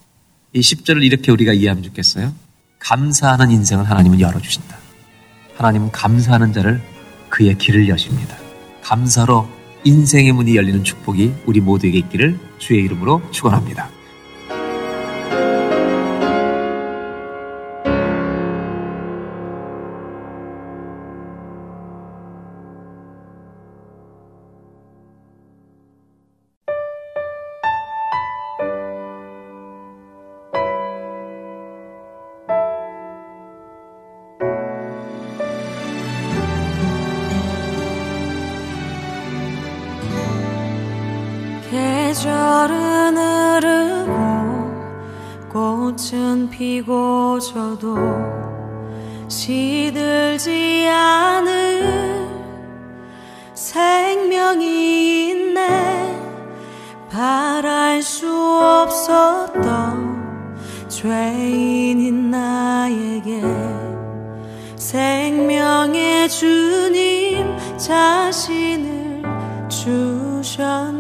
이 10절을 이렇게 우리가 이해하면 좋겠어요. 감사하는 인생을 하나님은 열어주신다. 하나님은 감사하는 자를 그의 길을 여십니다. 감사로 인생의 문이 열리는 축복이 우리 모두에게 있기를 주의 이름으로 축원합니다. 저도 시들지 않을 생명이 있네. 바랄 수 없었던 죄인인 나에게 생명의 주님 자신을 주셨네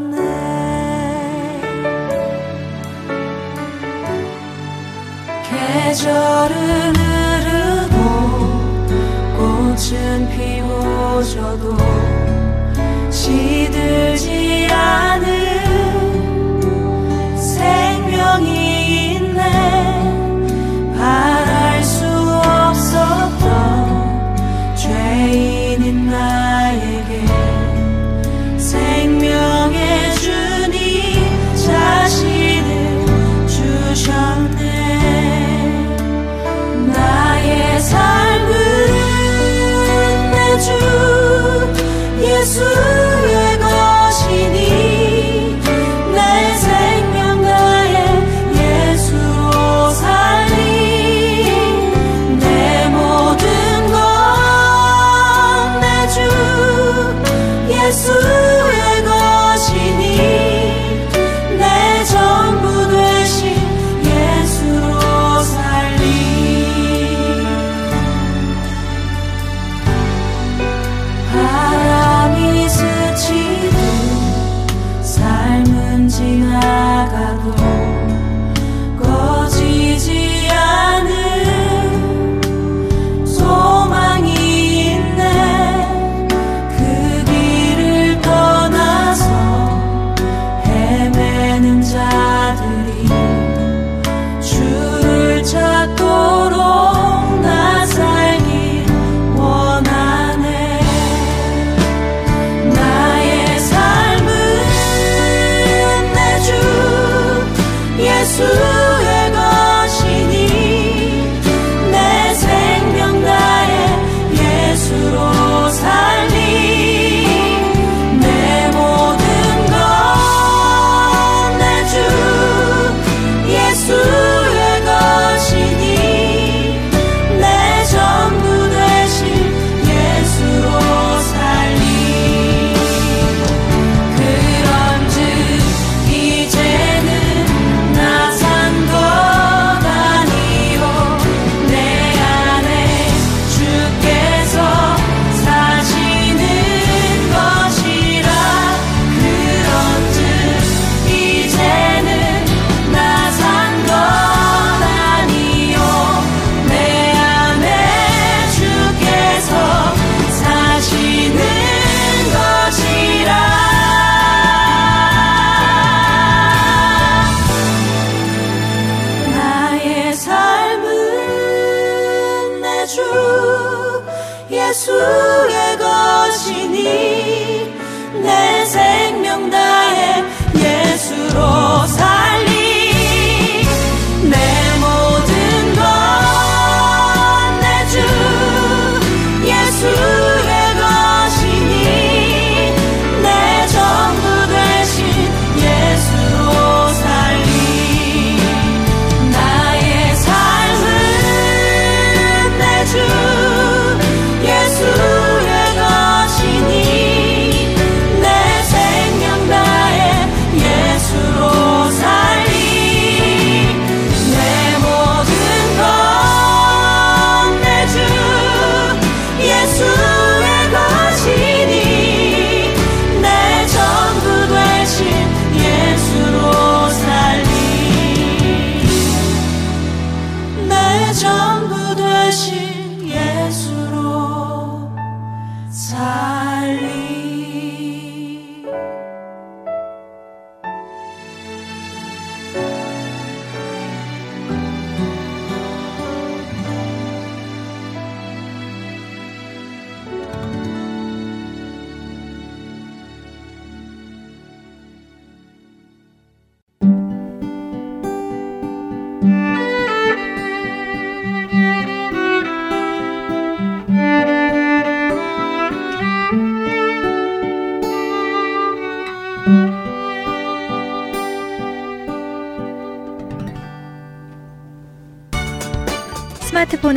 계절은 흐르고 꽃은 피고 저도 시들지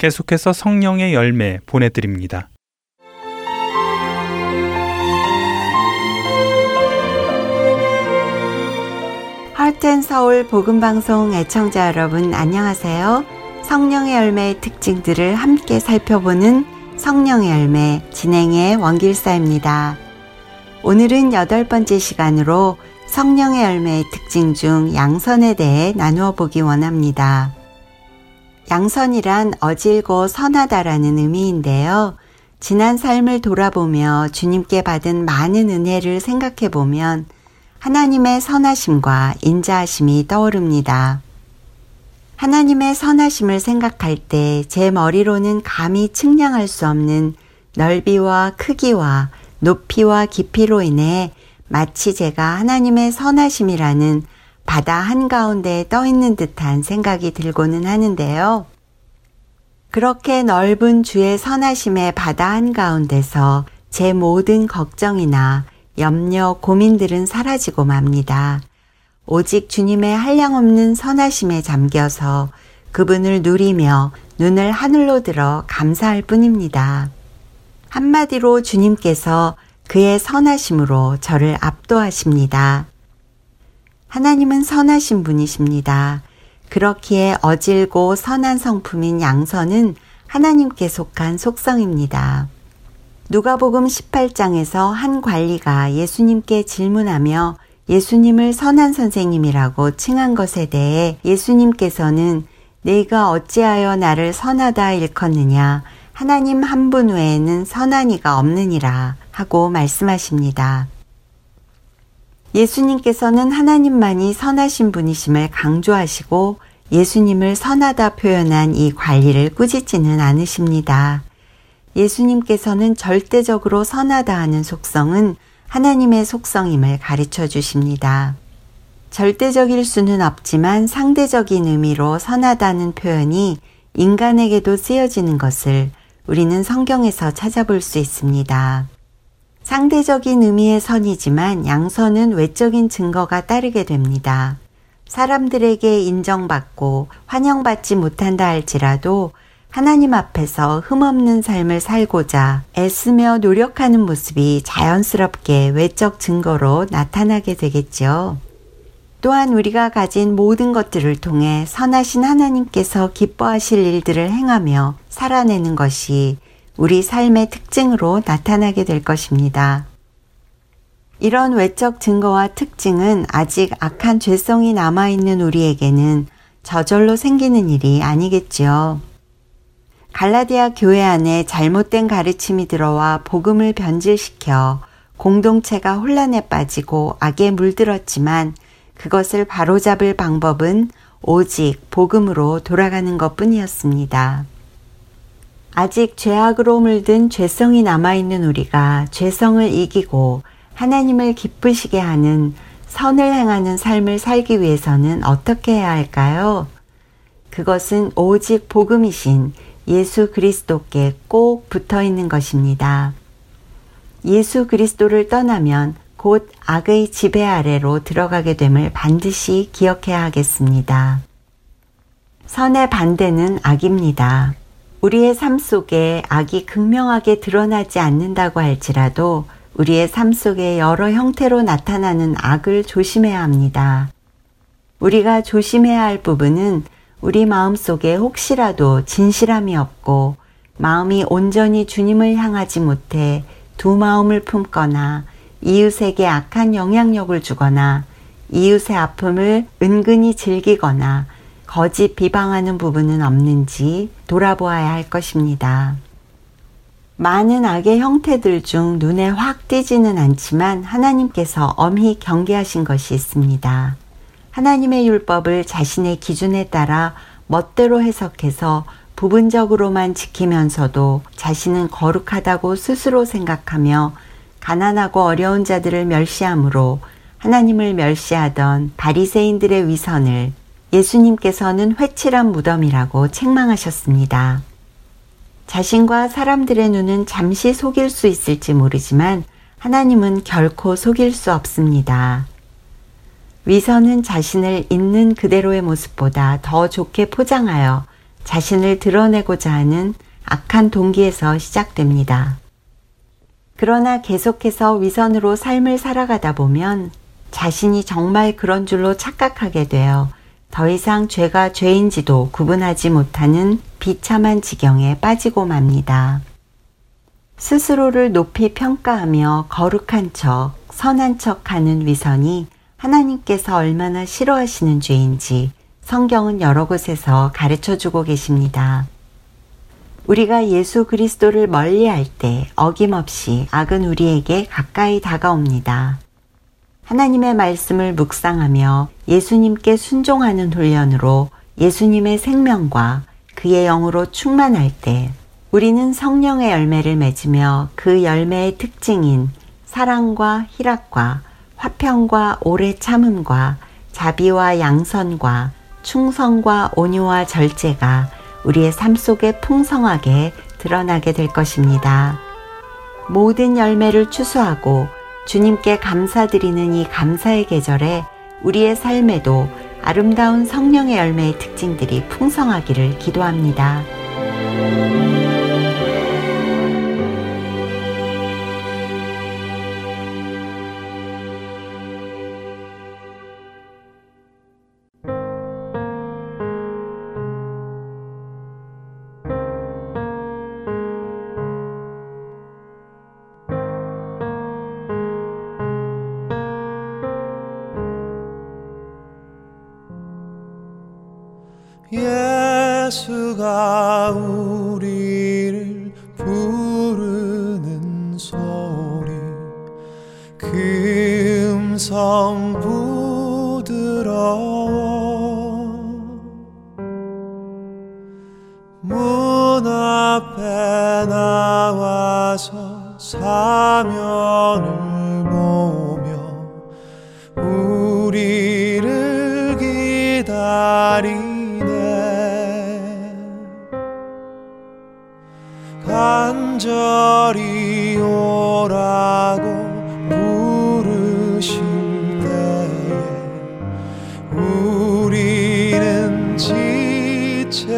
계속해서 성령의 열매 보내드립니다. 할텐 서울 복음방송 애청자 여러분 안녕하세요. 성령의 열매의 특징들을 함께 살펴보는 성령의 열매 진행의 원길사입니다. 오늘은 여덟 번째 시간으로 성령의 열매의 특징 중 양선에 대해 나누어 보기 원합니다. 양선이란 어질고 선하다라는 의미인데요. 지난 삶을 돌아보며 주님께 받은 많은 은혜를 생각해 보면 하나님의 선하심과 인자하심이 떠오릅니다. 하나님의 선하심을 생각할 때 제 머리로는 감히 측량할 수 없는 넓이와 크기와 높이와 깊이로 인해 마치 제가 하나님의 선하심이라는 바다 한가운데 떠 있는 듯한 생각이 들고는 하는데요. 그렇게 넓은 주의 선하심의 바다 한가운데서 제 모든 걱정이나 염려, 고민들은 사라지고 맙니다. 오직 주님의 한량없는 선하심에 잠겨서 그분을 누리며 눈을 하늘로 들어 감사할 뿐입니다. 한마디로 주님께서 그의 선하심으로 저를 압도하십니다. 하나님은 선하신 분이십니다. 그렇기에 어질고 선한 성품인 양선은 하나님께 속한 속성입니다. 누가복음 18장에서 한 관리가 예수님께 질문하며 예수님을 선한 선생님이라고 칭한 것에 대해 예수님께서는 내가 어찌하여 나를 선하다 일컫느냐 하나님 한 분 외에는 선한 이가 없느니라 하고 말씀하십니다. 예수님께서는 하나님만이 선하신 분이심을 강조하시고 예수님을 선하다 표현한 이 관리를 꾸짖지는 않으십니다. 예수님께서는 절대적으로 선하다 하는 속성은 하나님의 속성임을 가르쳐 주십니다. 절대적일 수는 없지만 상대적인 의미로 선하다는 표현이 인간에게도 쓰여지는 것을 우리는 성경에서 찾아볼 수 있습니다. 상대적인 의미의 선이지만 양선은 외적인 증거가 따르게 됩니다. 사람들에게 인정받고 환영받지 못한다 할지라도 하나님 앞에서 흠없는 삶을 살고자 애쓰며 노력하는 모습이 자연스럽게 외적 증거로 나타나게 되겠죠. 또한 우리가 가진 모든 것들을 통해 선하신 하나님께서 기뻐하실 일들을 행하며 살아내는 것이 우리 삶의 특징으로 나타나게 될 것입니다. 이런 외적 증거와 특징은 아직 악한 죄성이 남아있는 우리에게는 저절로 생기는 일이 아니겠지요. 갈라디아 교회 안에 잘못된 가르침이 들어와 복음을 변질시켜 공동체가 혼란에 빠지고 악에 물들었지만 그것을 바로잡을 방법은 오직 복음으로 돌아가는 것 뿐이었습니다. 아직 죄악으로 물든 죄성이 남아있는 우리가 죄성을 이기고 하나님을 기쁘시게 하는 선을 행하는 삶을 살기 위해서는 어떻게 해야 할까요? 그것은 오직 복음이신 예수 그리스도께 꼭 붙어 있는 것입니다. 예수 그리스도를 떠나면 곧 악의 지배 아래로 들어가게 됨을 반드시 기억해야 하겠습니다. 선의 반대는 악입니다. 우리의 삶 속에 악이 극명하게 드러나지 않는다고 할지라도 우리의 삶 속에 여러 형태로 나타나는 악을 조심해야 합니다. 우리가 조심해야 할 부분은 우리 마음 속에 혹시라도 진실함이 없고 마음이 온전히 주님을 향하지 못해 두 마음을 품거나 이웃에게 악한 영향력을 주거나 이웃의 아픔을 은근히 즐기거나 거짓 비방하는 부분은 없는지 돌아보아야 할 것입니다. 많은 악의 형태들 중 눈에 확 띄지는 않지만 하나님께서 엄히 경계하신 것이 있습니다. 하나님의 율법을 자신의 기준에 따라 멋대로 해석해서 부분적으로만 지키면서도 자신은 거룩하다고 스스로 생각하며 가난하고 어려운 자들을 멸시함으로 하나님을 멸시하던 바리새인들의 위선을 예수님께서는 회칠한 무덤이라고 책망하셨습니다. 자신과 사람들의 눈은 잠시 속일 수 있을지 모르지만 하나님은 결코 속일 수 없습니다. 위선은 자신을 있는 그대로의 모습보다 더 좋게 포장하여 자신을 드러내고자 하는 악한 동기에서 시작됩니다. 그러나 계속해서 위선으로 삶을 살아가다 보면 자신이 정말 그런 줄로 착각하게 되어 더 이상 죄가 죄인지도 구분하지 못하는 비참한 지경에 빠지고 맙니다. 스스로를 높이 평가하며 거룩한 척, 선한 척 하는 위선이 하나님께서 얼마나 싫어하시는 죄인지 성경은 여러 곳에서 가르쳐 주고 계십니다. 우리가 예수 그리스도를 멀리 할 때 어김없이 악은 우리에게 가까이 다가옵니다. 하나님의 말씀을 묵상하며 예수님께 순종하는 훈련으로 예수님의 생명과 그의 영으로 충만할 때 우리는 성령의 열매를 맺으며 그 열매의 특징인 사랑과 희락과 화평과 오래 참음과 자비와 양선과 충성과 온유와 절제가 우리의 삶 속에 풍성하게 드러나게 될 것입니다. 모든 열매를 추수하고 주님께 감사드리는 이 감사의 계절에 우리의 삶에도 아름다운 성령의 열매의 특징들이 풍성하기를 기도합니다. 우리는 지체하랴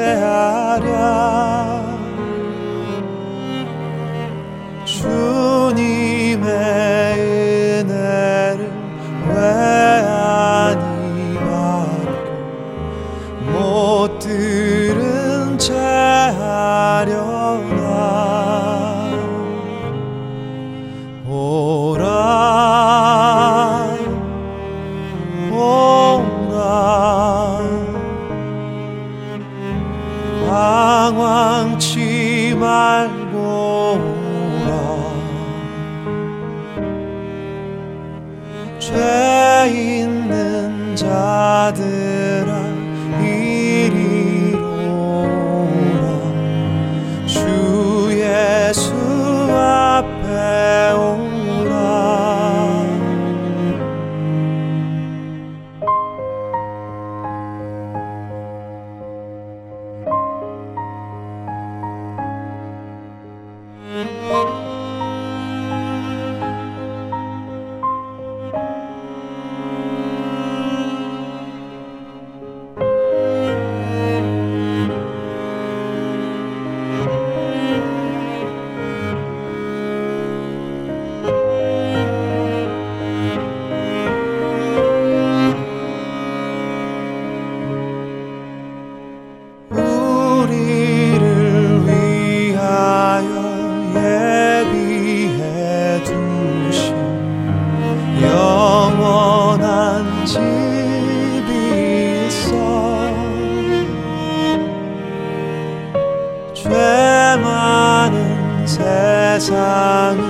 세상을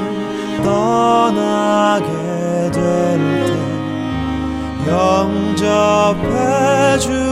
떠나게 될 때 영접해 주